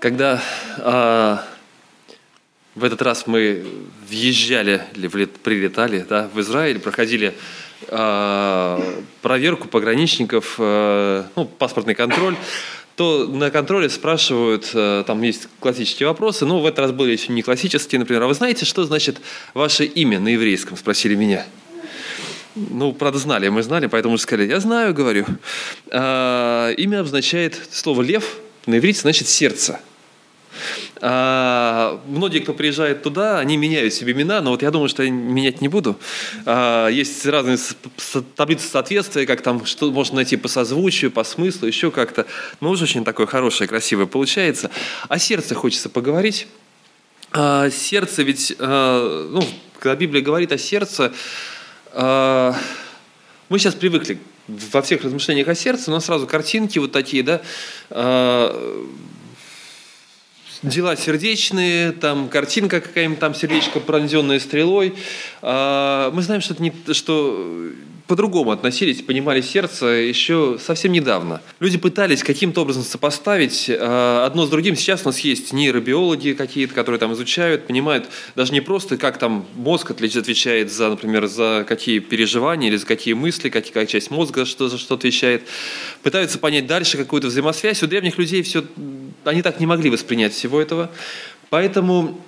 Когда а, в этот раз мы въезжали или прилетали да, в Израиль, проходили а, проверку пограничников, а, ну, паспортный контроль, то на контроле спрашивают, а, там есть классические вопросы, но в этот раз были еще не классические, например, а вы знаете, что значит ваше имя на еврейском, спросили меня. Ну, правда, знали, мы знали, поэтому сказали, я знаю, говорю. А, имя обозначает слово «лев», на иврите значит «сердце». А, многие, кто приезжает туда, они меняют себе имена, но вот я думаю, что я менять не буду. А, есть разные таблицы соответствия, как там, что можно найти по созвучию, по смыслу, еще как-то. Но уже очень такое хорошее, красивое получается. О сердце хочется поговорить. А, сердце ведь, а, ну, когда Библия говорит о сердце, а, мы сейчас привыкли во всех размышлениях о сердце, у нас сразу картинки вот такие, да, а, дела сердечные, там картинка какая-нибудь, там сердечко пронзенное стрелой. А, мы знаем, что, это не, что по-другому относились, понимали сердце еще совсем недавно. Люди пытались каким-то образом сопоставить э, одно с другим. Сейчас у нас есть нейробиологи какие-то, которые там изучают, понимают даже не просто, как там мозг отвечает за, например, за какие переживания или за какие мысли, какая часть мозга что, за что отвечает. Пытаются понять дальше какую-то взаимосвязь. У древних людей все, они так не могли воспринять всего этого. Поэтому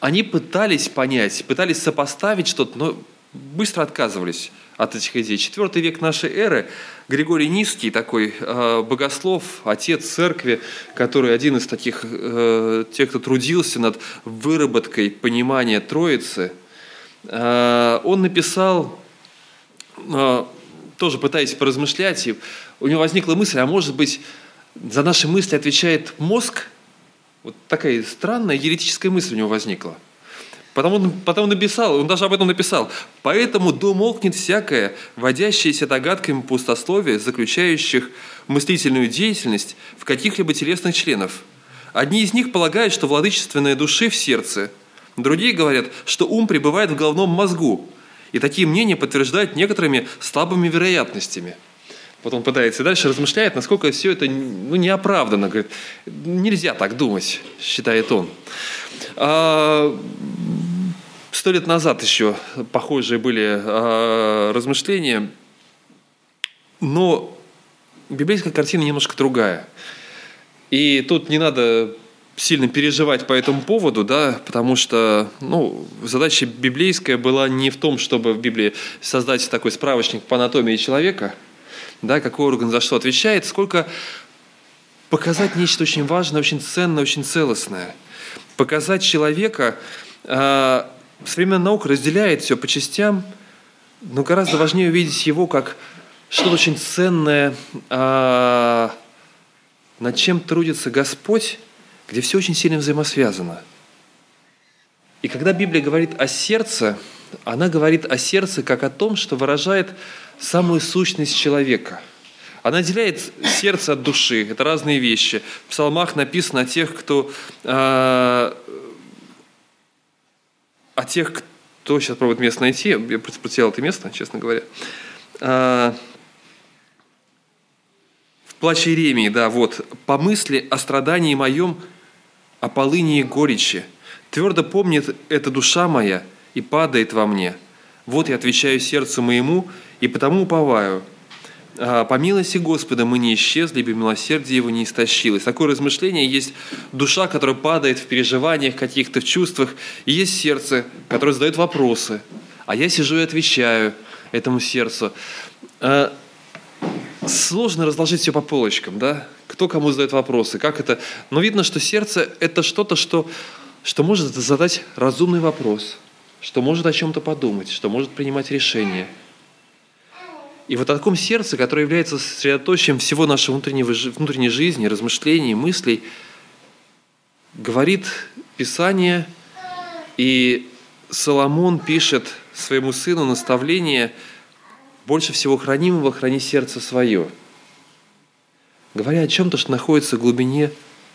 они пытались понять, пытались сопоставить что-то, но быстро отказывались от этих идей. Четвертый век нашей эры Григорий Низкий, такой э, богослов, отец церкви, который один из таких, э, тех, кто трудился над выработкой понимания Троицы, э, он написал, э, тоже пытаясь поразмышлять, и у него возникла мысль, а может быть, за наши мысли отвечает мозг? Вот такая странная еретическая мысль у него возникла – Потому он, потом написал, он даже об этом написал. «Поэтому домолкнет всякое, водящееся догадками пустословие, заключающих мыслительную деятельность в каких-либо телесных членов. Одни из них полагают, что владычественная души в сердце, другие говорят, что ум пребывает в головном мозгу, и такие мнения подтверждают некоторыми слабыми вероятностями». Вот он пытается и дальше размышляет, насколько все это ну, неоправданно. Говорит, нельзя так думать, считает он. А, сто лет назад еще похожие были а, размышления, но библейская картина немножко другая. И тут не надо сильно переживать по этому поводу, да, потому что ну, задача библейская была не в том, чтобы в Библии создать такой справочник по анатомии человека, да, какой орган за что отвечает, сколько показать нечто очень важное, очень ценное, очень целостное – показать человека, э, современная наука разделяет все по частям, но гораздо важнее увидеть его как что-то очень ценное, э, над чем трудится Господь, где все очень сильно взаимосвязано. И когда Библия говорит о сердце, она говорит о сердце как о том, что выражает самую сущность человека – она отделяет сердце от души. Это разные вещи. В псалмах написано о тех, кто... Э, о тех, кто... Сейчас пробует место найти. Я потерял это место, честно говоря. Э, в плаче Иеремии, да, вот. «По мысли о страдании моем, о полынии горечи. Твердо помнит эта душа моя и падает во мне. Вот я отвечаю сердцу моему, и потому уповаю – а, по милости Господа мы не исчезли, ибо милосердие Его не истощилось. Такое размышление есть душа, которая падает в переживаниях, каких-то в чувствах, и есть сердце, которое задает вопросы. А я сижу и отвечаю этому сердцу. А, сложно разложить все по полочкам, да? Кто кому задает вопросы, как это... Но видно, что сердце – это что-то, что, что может задать разумный вопрос, что может о чем-то подумать, что может принимать решения – и вот о таком сердце, которое является сосредоточием всего нашего внутреннего, внутренней жизни, размышлений, мыслей, говорит Писание, и Соломон пишет своему сыну наставление «Больше всего хранимого храни сердце свое», говоря о чем-то, что находится в глубине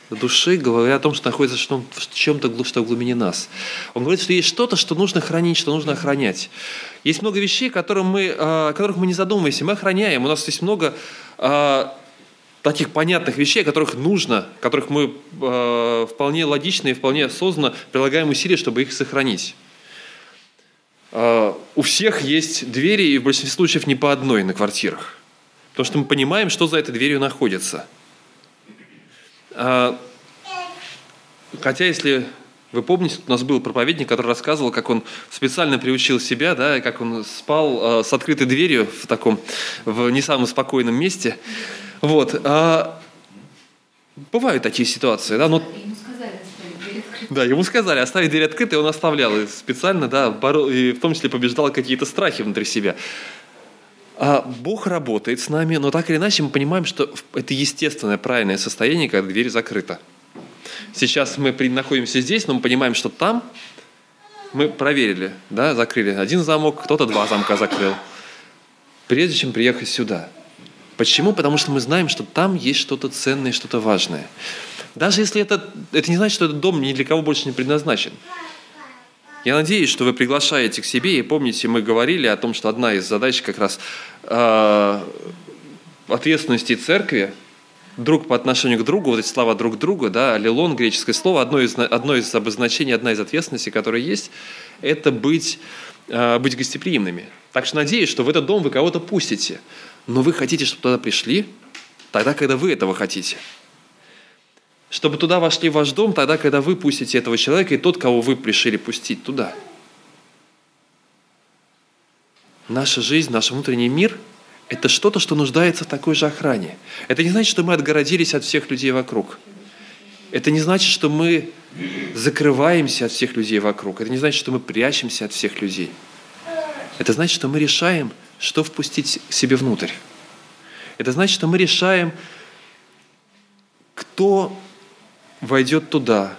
души, говоря о том, что находится в чем-то, что в глубине нас. Он говорит, что есть что-то, что нужно хранить, что нужно охранять. Есть много вещей, которым мы, а, о которых мы не задумываемся, мы охраняем. У нас есть много а, таких понятных вещей, которых нужно, которых мы э, вполне логично и вполне осознанно прилагаем усилия, чтобы их сохранить. Э, у всех есть двери, и в большинстве случаев не по одной на квартирах. Потому что мы понимаем, что за этой дверью находится. Э, хотя, если вы помните, у нас был проповедник, который рассказывал, как он специально приучил себя, да, как он спал э, с открытой дверью в таком, в не самом спокойном месте. Вот. А, бывают такие ситуации, да, но... Да, ему сказали оставить дверь открытой, он оставлял и специально, да, боро... и в том числе побеждал какие-то страхи внутри себя. А Бог работает с нами, но так или иначе мы понимаем, что это естественное, правильное состояние, когда дверь закрыта. Сейчас мы находимся здесь, но мы понимаем, что там мы проверили, да, закрыли один замок, кто-то два замка закрыл, прежде чем приехать сюда. Почему? Потому что мы знаем, что там есть что-то ценное, что-то важное. Даже если это, это не значит, что этот дом ни для кого больше не предназначен. Я надеюсь, что вы приглашаете к себе, и помните, мы говорили о том, что одна из задач как раз э, ответственности церкви друг по отношению к другу, вот эти слова друг другу, да, аллилон, греческое слово, одно из, одно из обозначений, одна из ответственностей, которая есть, это быть, э, быть гостеприимными. Так что надеюсь, что в этот дом вы кого-то пустите, но вы хотите, чтобы туда пришли тогда, когда вы этого хотите. Чтобы туда вошли в ваш дом тогда, когда вы пустите этого человека и тот, кого вы пришли пустить туда. Наша жизнь, наш внутренний мир – это что-то, что нуждается в такой же охране. Это не значит, что мы отгородились от всех людей вокруг. Это не значит, что мы закрываемся от всех людей вокруг. Это не значит, что мы прячемся от всех людей. Это значит, что мы решаем, что впустить к себе внутрь. Это значит, что мы решаем, кто войдет туда,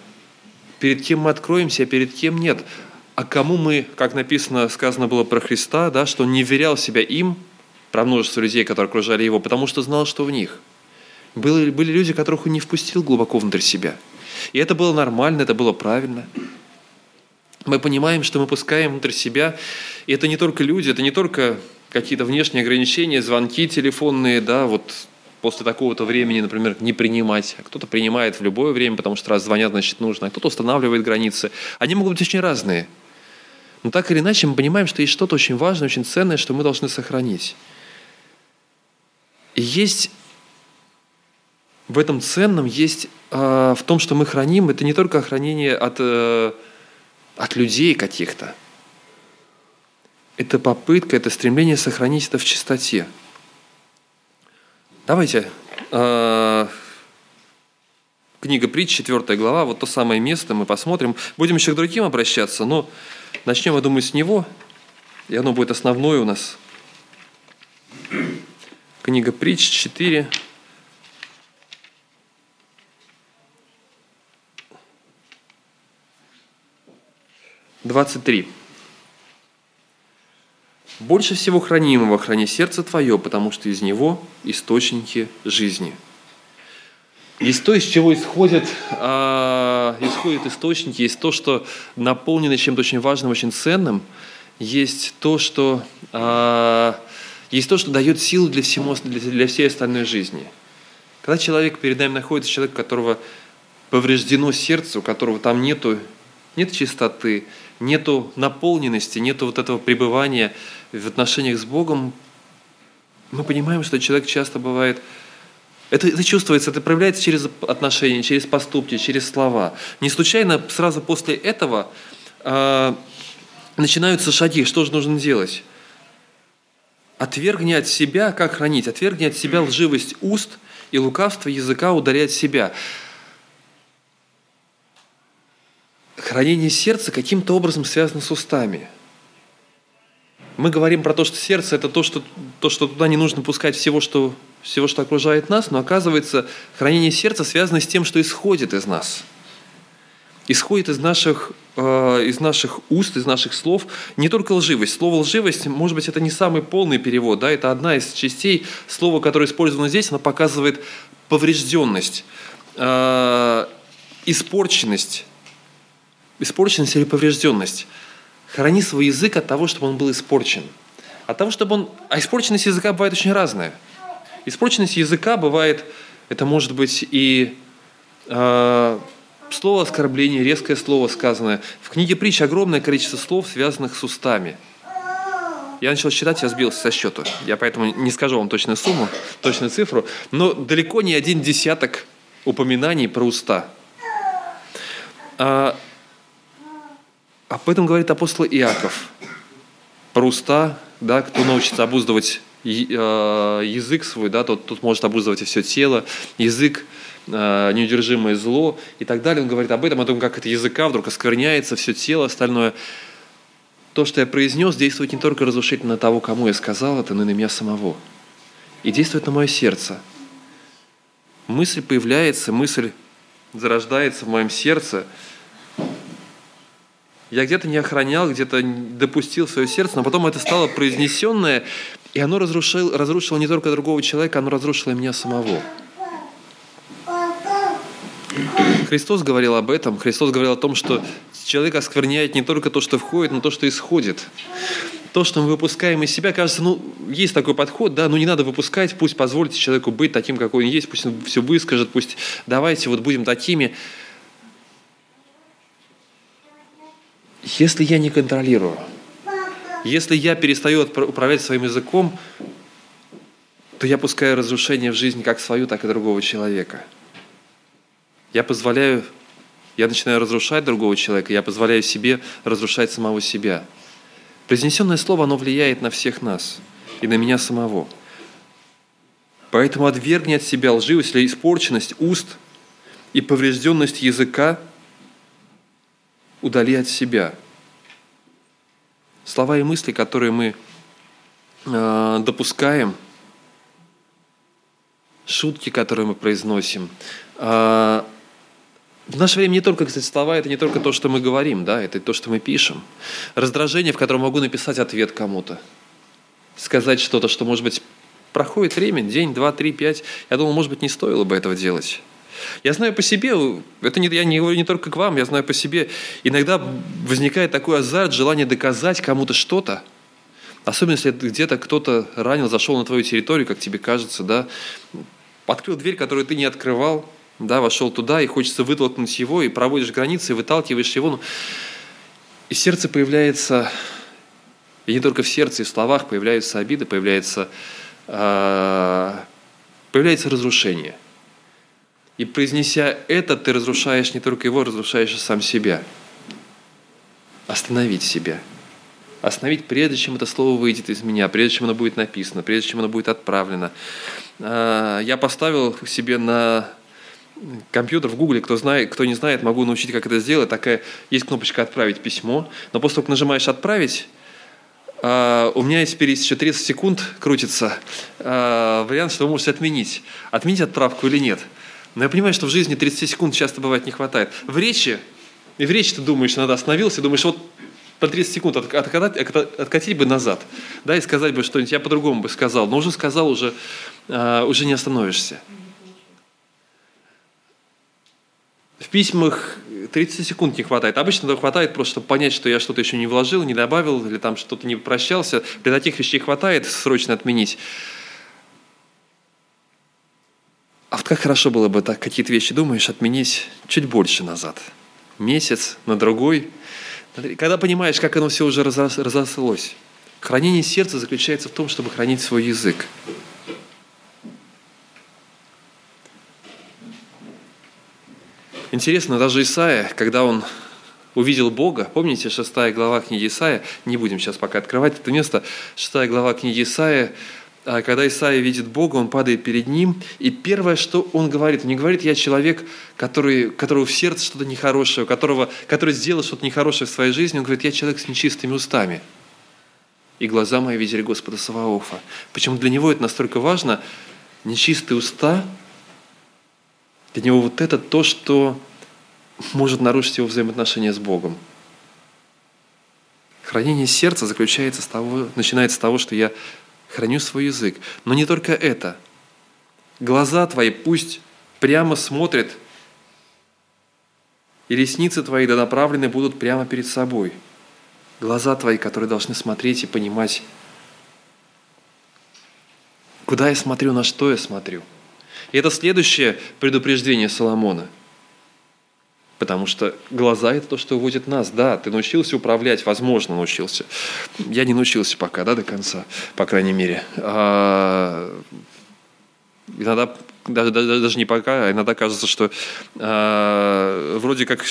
перед кем мы откроемся, а перед кем нет. А кому мы, как написано, сказано было про Христа, да, что он не верял себя им, про множество людей, которые окружали его, потому что знал, что в них. Были, были люди, которых он не впустил глубоко внутрь себя. И это было нормально, это было правильно. Мы понимаем, что мы пускаем внутрь себя, и это не только люди, это не только какие-то внешние ограничения, звонки телефонные, да, вот после такого-то времени, например, не принимать, а кто-то принимает в любое время, потому что раз звонят, значит нужно, а кто-то устанавливает границы. Они могут быть очень разные. Но так или иначе мы понимаем, что есть что-то очень важное, очень ценное, что мы должны сохранить. И есть в этом ценном, есть э, в том, что мы храним, это не только хранение от, э, от людей каких-то. Это попытка, это стремление сохранить это в чистоте. Давайте. Э, книга притч, 4 глава, вот то самое место, мы посмотрим. Будем еще к другим обращаться, но начнем, я думаю, с него, и оно будет основное у нас. Книга Притч 4. Двадцать три. Больше всего хранимого храни сердце твое, потому что из него источники жизни. Есть то, из чего исходят, э, исходят источники, есть то, что наполнено чем-то очень важным, очень ценным, есть то, что э, есть то, что дает силу для, всему, для всей остальной жизни. Когда человек перед нами находится, человек, у которого повреждено сердце, у которого там нету, нет чистоты, нету наполненности, нету вот этого пребывания в отношениях с Богом, мы понимаем, что человек часто бывает это, это чувствуется, это проявляется через отношения, через поступки, через слова. Не случайно сразу после этого э, начинаются шаги. Что же нужно делать? Отвергни от себя, как хранить? Отвергни от себя лживость уст и лукавство языка ударять себя. Хранение сердца каким-то образом связано с устами. Мы говорим про то, что сердце – это то что, то, что туда не нужно пускать всего что, всего, что окружает нас, но оказывается, хранение сердца связано с тем, что исходит из нас – исходит из наших, э, из наших уст, из наших слов не только лживость. Слово лживость, может быть, это не самый полный перевод, да, это одна из частей слова, которое использовано здесь, она показывает поврежденность, э, испорченность, испорченность или поврежденность. Храни свой язык от того, чтобы он был испорчен. От того, чтобы он... А испорченность языка бывает очень разная. Испорченность языка бывает это может быть и э, слово оскорбление, резкое слово сказанное. В книге притч огромное количество слов, связанных с устами. Я начал считать, я сбился со счету. Я поэтому не скажу вам точную сумму, точную цифру, но далеко не один десяток упоминаний про уста. А, об этом говорит апостол Иаков. Про уста, да, кто научится обуздывать э, язык свой, да, тот, тот может обуздывать и все тело, язык Э, неудержимое зло и так далее. Он говорит об этом, о том, как это языка вдруг оскверняется, все тело остальное. То, что я произнес, действует не только разрушительно на того, кому я сказал это, но и на меня самого. И действует на мое сердце. Мысль появляется, мысль зарождается в моем сердце. Я где-то не охранял, где-то допустил свое сердце, но потом это стало произнесенное, и оно разрушило, разрушило не только другого человека, оно разрушило меня самого. Христос говорил об этом. Христос говорил о том, что человек оскверняет не только то, что входит, но то, что исходит. То, что мы выпускаем из себя, кажется, ну, есть такой подход, да, ну не надо выпускать, пусть позвольте человеку быть таким, какой он есть, пусть он все выскажет, пусть давайте вот будем такими. Если я не контролирую, если я перестаю управлять своим языком, то я пускаю разрушение в жизнь как свою, так и другого человека – я позволяю, я начинаю разрушать другого человека, я позволяю себе разрушать самого себя. Произнесенное слово, оно влияет на всех нас и на меня самого. Поэтому отвергни от себя лживость или испорченность уст и поврежденность языка удали от себя. Слова и мысли, которые мы э, допускаем, шутки, которые мы произносим, э, в наше время не только, кстати, слова, это не только то, что мы говорим, да, это то, что мы пишем. Раздражение, в котором могу написать ответ кому-то. Сказать что-то, что, может быть, проходит время, день, два, три, пять. Я думал, может быть, не стоило бы этого делать. Я знаю по себе, это не, я не говорю не только к вам, я знаю по себе, иногда возникает такой азарт, желание доказать кому-то что-то, особенно если где-то кто-то ранил, зашел на твою территорию, как тебе кажется, да, открыл дверь, которую ты не открывал, да, вошел туда, и хочется вытолкнуть его, и проводишь границы, и выталкиваешь его. Ну, и сердце появляется, и не только в сердце, и в словах появляются обиды, появляется, э, появляется разрушение. И произнеся это, ты разрушаешь не только его, разрушаешь и сам себя. Остановить себя. Остановить, прежде чем это слово выйдет из меня, прежде чем оно будет написано, прежде чем оно будет отправлено. Я поставил себе на компьютер в Гугле, кто, знает, кто не знает, могу научить, как это сделать. Такая есть кнопочка «Отправить письмо», но после того, как нажимаешь «Отправить», Uh, у меня теперь есть еще 30 секунд крутится uh, вариант, что вы можете отменить. Отменить отправку или нет. Но я понимаю, что в жизни 30 секунд часто бывает не хватает. В речи, и в речи ты думаешь, надо остановился, думаешь, вот по 30 секунд от, откатать, откатить бы назад, да, и сказать бы что-нибудь, я по-другому бы сказал, но уже сказал, уже, uh, уже не остановишься. в письмах 30 секунд не хватает. Обычно этого хватает просто, чтобы понять, что я что-то еще не вложил, не добавил, или там что-то не прощался. Для таких вещей хватает срочно отменить. А вот как хорошо было бы так какие-то вещи думаешь отменить чуть больше назад. Месяц, на другой. Когда понимаешь, как оно все уже разослось. Хранение сердца заключается в том, чтобы хранить свой язык. Интересно, даже Исаия, когда он увидел Бога, помните, шестая глава книги Исаия, не будем сейчас пока открывать это место, шестая глава книги Исаия, когда Исаия видит Бога, он падает перед ним, и первое, что он говорит, он не говорит, я человек, который, которого в сердце что-то нехорошее, которого, который сделал что-то нехорошее в своей жизни, он говорит, я человек с нечистыми устами. И глаза мои видели Господа Саваофа. Почему для него это настолько важно? Нечистые уста для него вот это то, что может нарушить его взаимоотношения с Богом. Хранение сердца заключается с того, начинается с того, что я храню свой язык. Но не только это. Глаза твои пусть прямо смотрят, и ресницы твои да направлены будут прямо перед собой. Глаза твои, которые должны смотреть и понимать, куда я смотрю, на что я смотрю – И это следующее предупреждение Соломона. Потому что глаза – это то, что уводит нас. Да, ты научился управлять, возможно, научился. Я не научился пока, да, до конца, по крайней мере. А, иногда даже, даже, даже не пока, а иногда кажется, что э, вроде как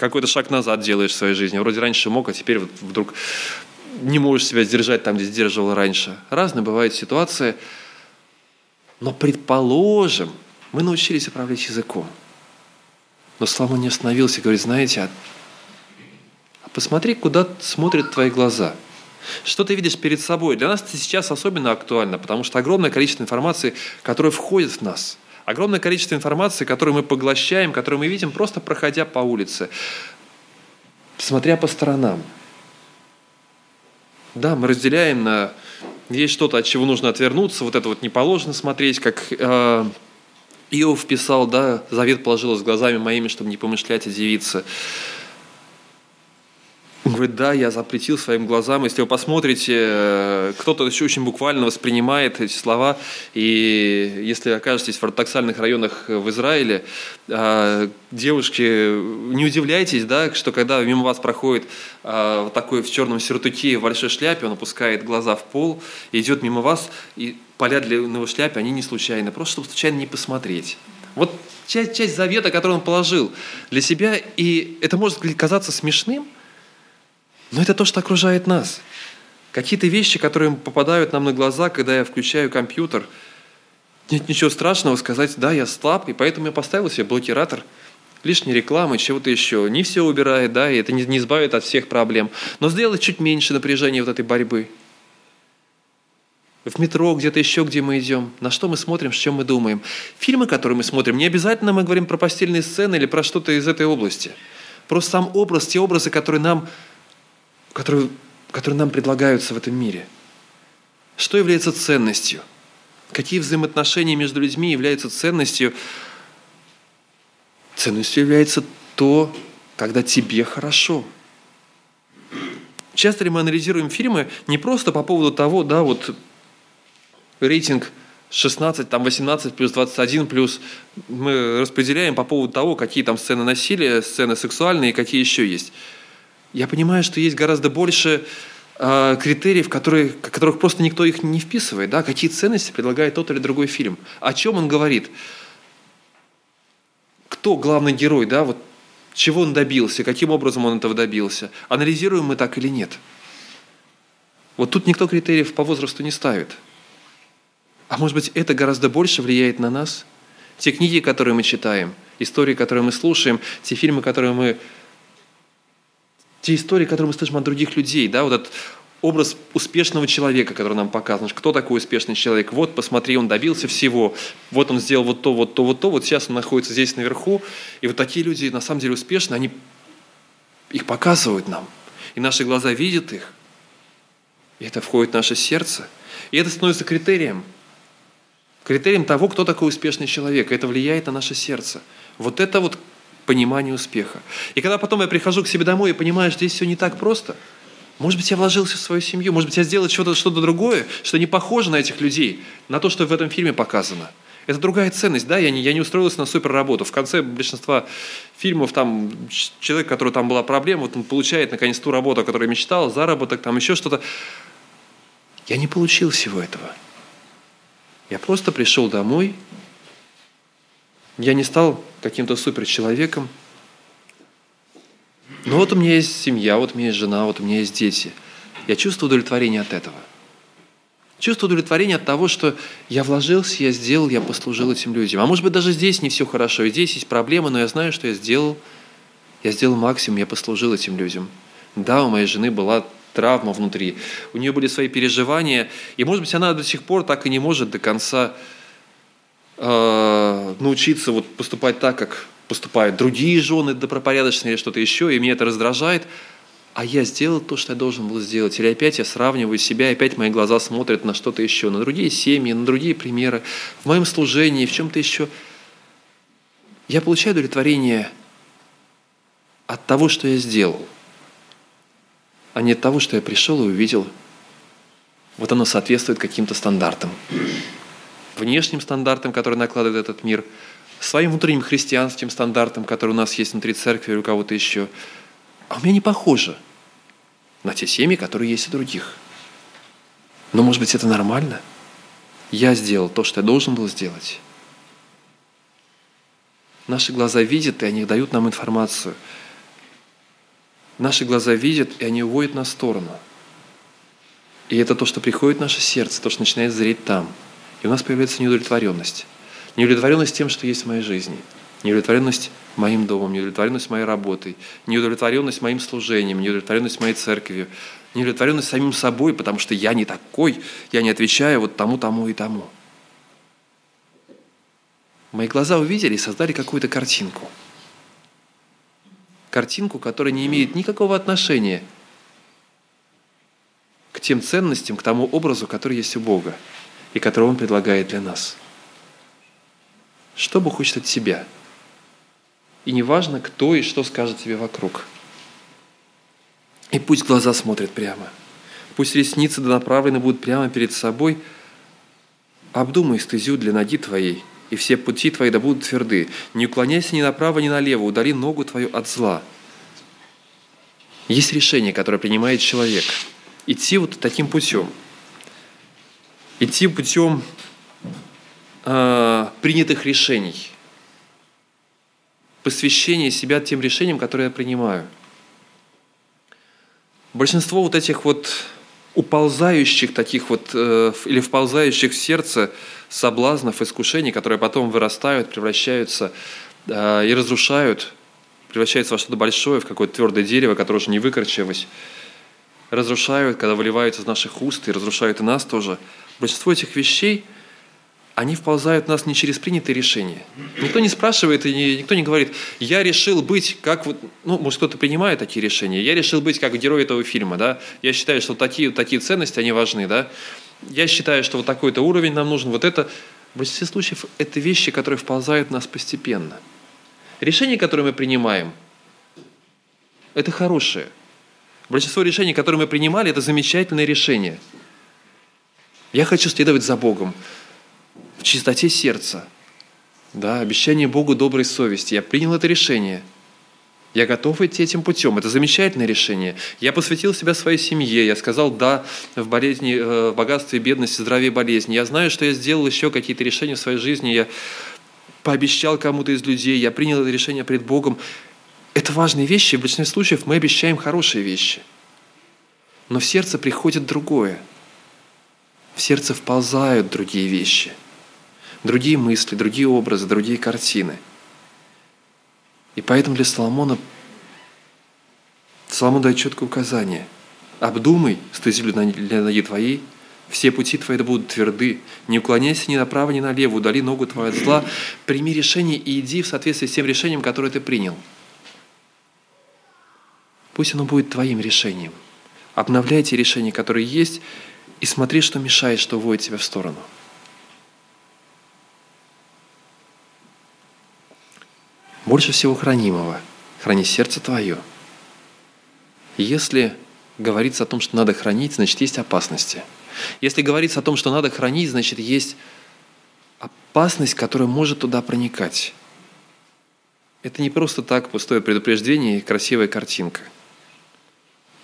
какой-то шаг назад делаешь в своей жизни. Вроде раньше мог, а теперь вот вдруг не можешь себя сдержать там, где сдерживал раньше. Разные бывают ситуации. Но предположим, мы научились управлять языком. Но Соломон не остановился говорит, знаете, а, а посмотри, куда смотрят твои глаза – что ты видишь перед собой? Для нас это сейчас особенно актуально, потому что огромное количество информации, которое входит в нас. Огромное количество информации, которую мы поглощаем, которую мы видим, просто проходя по улице, смотря по сторонам. Да, мы разделяем на... Есть что-то, от чего нужно отвернуться, вот это вот не положено смотреть, как э, Иов писал, да, завет с глазами моими, чтобы не помышлять о девице. Он говорит, да, я запретил своим глазам. Если вы посмотрите, э, кто-то еще очень буквально воспринимает эти слова. И если окажетесь в ортодоксальных районах в Израиле, э, девушки, не удивляйтесь, да, что когда мимо вас проходит э, вот такой в черном сюртуке в большой шляпе, он опускает глаза в пол идет мимо вас, и поля для его шляпе, они не случайны, просто чтобы случайно не посмотреть. Вот часть, часть завета, который он положил для себя, и это может казаться смешным, но это то, что окружает нас. Какие-то вещи, которые попадают нам на глаза, когда я включаю компьютер. Нет ничего страшного сказать, да, я слаб, и поэтому я поставил себе блокиратор лишней рекламы, чего-то еще. Не все убирает, да, и это не, не избавит от всех проблем. Но сделать чуть меньше напряжения вот этой борьбы. В метро, где-то еще, где мы идем. На что мы смотрим, с чем мы думаем. Фильмы, которые мы смотрим, не обязательно мы говорим про постельные сцены или про что-то из этой области. Просто сам образ, те образы, которые нам которые, которые нам предлагаются в этом мире. Что является ценностью? Какие взаимоотношения между людьми являются ценностью? Ценностью является то, когда тебе хорошо. Часто ли мы анализируем фильмы не просто по поводу того, да, вот рейтинг 16, там 18 плюс 21 плюс мы распределяем по поводу того, какие там сцены насилия, сцены сексуальные, какие еще есть я понимаю, что есть гораздо больше э, критериев, которые, которых просто никто их не вписывает. Да? Какие ценности предлагает тот или другой фильм. О чем он говорит. Кто главный герой, да, вот чего он добился, каким образом он этого добился. Анализируем мы так или нет. Вот тут никто критериев по возрасту не ставит. А может быть, это гораздо больше влияет на нас? Те книги, которые мы читаем, истории, которые мы слушаем, те фильмы, которые мы те истории, которые мы слышим от других людей, да, вот этот образ успешного человека, который нам показан. Кто такой успешный человек? Вот, посмотри, он добился всего. Вот он сделал вот то, вот то, вот то. Вот сейчас он находится здесь наверху. И вот такие люди, на самом деле, успешны, они их показывают нам. И наши глаза видят их. И это входит в наше сердце. И это становится критерием. Критерием того, кто такой успешный человек. Это влияет на наше сердце. Вот это вот понимание успеха. И когда потом я прихожу к себе домой и понимаю, что здесь все не так просто, может быть, я вложился в свою семью, может быть, я сделал что-то что другое, что не похоже на этих людей, на то, что в этом фильме показано. Это другая ценность, да, я не, я не устроился на суперработу. В конце большинства фильмов там человек, у которого там была проблема, вот он получает наконец ту работу, о которой мечтал, заработок, там еще что-то. Я не получил всего этого. Я просто пришел домой, я не стал каким-то суперчеловеком. Но вот у меня есть семья, вот у меня есть жена, вот у меня есть дети. Я чувствую удовлетворение от этого. Чувствую удовлетворение от того, что я вложился, я сделал, я послужил этим людям. А может быть, даже здесь не все хорошо, и здесь есть проблемы, но я знаю, что я сделал. Я сделал максимум, я послужил этим людям. Да, у моей жены была травма внутри, у нее были свои переживания, и, может быть, она до сих пор так и не может до конца э, научиться вот поступать так, как поступают другие жены добропорядочные или что-то еще, и меня это раздражает, а я сделал то, что я должен был сделать. Или опять я сравниваю себя, и опять мои глаза смотрят на что-то еще, на другие семьи, на другие примеры, в моем служении, в чем-то еще. Я получаю удовлетворение от того, что я сделал, а не от того, что я пришел и увидел. Вот оно соответствует каким-то стандартам. Внешним стандартам, которые накладывает этот мир, своим внутренним христианским стандартам, которые у нас есть внутри церкви или у кого-то еще. А у меня не похоже на те семьи, которые есть у других. Но, может быть, это нормально? Я сделал то, что я должен был сделать. Наши глаза видят, и они дают нам информацию. Наши глаза видят, и они уводят нас в сторону. И это то, что приходит в наше сердце, то, что начинает зреть там. И у нас появляется неудовлетворенность. Неудовлетворенность тем, что есть в моей жизни. Неудовлетворенность моим домом, неудовлетворенность моей работой, неудовлетворенность моим служением, неудовлетворенность моей церковью, неудовлетворенность самим собой, потому что я не такой, я не отвечаю вот тому, тому и тому. Мои глаза увидели и создали какую-то картинку. Картинку, которая не имеет никакого отношения к тем ценностям, к тому образу, который есть у Бога и который Он предлагает для нас. Что Бог хочет от тебя? И неважно, кто и что скажет тебе вокруг. И пусть глаза смотрят прямо. Пусть ресницы направлены будут прямо перед собой. Обдумай стезю для ноги твоей – и все пути твои да будут тверды. Не уклоняйся ни направо, ни налево, удали ногу твою от зла. Есть решение, которое принимает человек. Идти вот таким путем. Идти путем э, принятых решений. Посвящение себя тем решениям, которые я принимаю. Большинство вот этих вот уползающих таких вот, э, или вползающих в сердце соблазнов, искушений, которые потом вырастают, превращаются э, и разрушают, превращаются во что-то большое, в какое-то твердое дерево, которое уже не выкорчевалось, разрушают, когда выливаются из наших уст и разрушают и нас тоже. Большинство этих вещей – они вползают в нас не через принятые решения. Никто не спрашивает и не, никто не говорит, я решил быть как вот, ну, может, кто-то принимает такие решения, я решил быть как герой этого фильма, да, я считаю, что такие, такие ценности, они важны, да, я считаю, что вот такой-то уровень нам нужен, вот это, в большинстве случаев, это вещи, которые вползают в нас постепенно. Решения, которые мы принимаем, это хорошие. Большинство решений, которые мы принимали, это замечательные решения. Я хочу следовать за Богом в чистоте сердца. Да, обещание Богу доброй совести. Я принял это решение. Я готов идти этим путем. Это замечательное решение. Я посвятил себя своей семье. Я сказал «да» в, болезни, э, в богатстве, бедности, здравии болезни. Я знаю, что я сделал еще какие-то решения в своей жизни. Я пообещал кому-то из людей. Я принял это решение пред Богом. Это важные вещи. В большинстве случаев мы обещаем хорошие вещи. Но в сердце приходит другое. В сердце вползают другие вещи – другие мысли, другие образы, другие картины. И поэтому для Соломона Соломон дает четкое указание. Обдумай, стези для ноги твоей, все пути твои да будут тверды. Не уклоняйся ни направо, ни налево, удали ногу твою от зла. Прими решение и иди в соответствии с тем решением, которое ты принял. Пусть оно будет твоим решением. Обновляй те решения, которые есть, и смотри, что мешает, что уводит тебя в сторону – больше всего хранимого. Храни сердце твое. Если говорится о том, что надо хранить, значит, есть опасности. Если говорится о том, что надо хранить, значит, есть опасность, которая может туда проникать. Это не просто так пустое предупреждение и красивая картинка.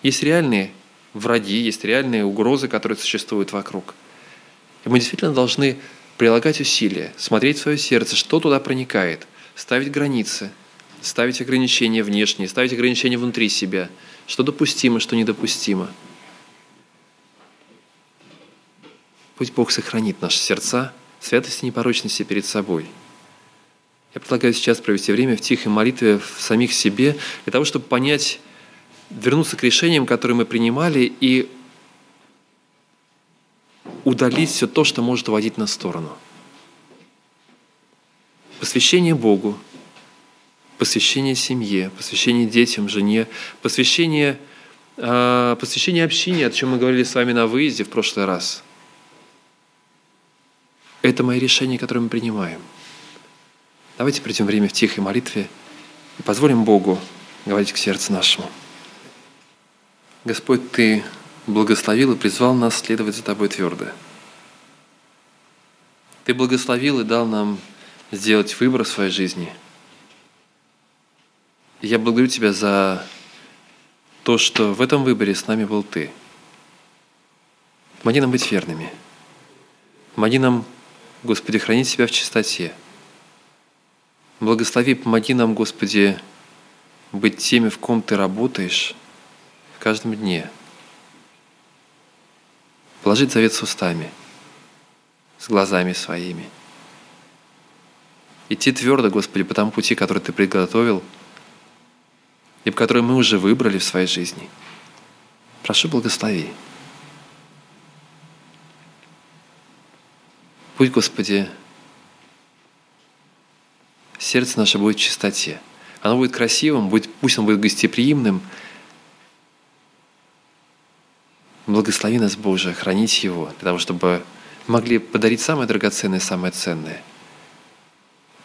Есть реальные враги, есть реальные угрозы, которые существуют вокруг. И мы действительно должны прилагать усилия, смотреть в свое сердце, что туда проникает, ставить границы, ставить ограничения внешние, ставить ограничения внутри себя, что допустимо, что недопустимо. Пусть Бог сохранит наши сердца, святости и непорочности перед собой. Я предлагаю сейчас провести время в тихой молитве в самих себе, для того, чтобы понять, вернуться к решениям, которые мы принимали, и удалить все то, что может уводить нас в сторону – посвящение Богу, посвящение семье, посвящение детям, жене, посвящение, э, посвящение общине, о чем мы говорили с вами на выезде в прошлый раз. Это мои решения, которые мы принимаем. Давайте придем время в тихой молитве и позволим Богу говорить к сердцу нашему. Господь, Ты благословил и призвал нас следовать за Тобой твердо. Ты благословил и дал нам сделать выбор в своей жизни. И я благодарю Тебя за то, что в этом выборе с нами был Ты. Помоги нам быть верными. Помоги нам, Господи, хранить себя в чистоте. Благослови, помоги нам, Господи, быть теми, в ком Ты работаешь каждом дне. Положить завет с устами, с глазами своими. Идти твердо, Господи, по тому пути, который Ты приготовил и по которому мы уже выбрали в своей жизни. Прошу, благослови. Пусть, Господи, сердце наше будет в чистоте. Оно будет красивым, будет, пусть оно будет гостеприимным. Благослови нас, Боже, хранить его, для того, чтобы могли подарить самое драгоценное, самое ценное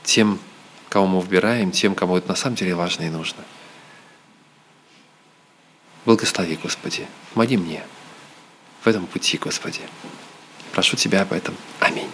тем, кого мы выбираем, тем, кому это на самом деле важно и нужно. Благослови, Господи, помоги мне в этом пути, Господи. Прошу Тебя об этом. Аминь.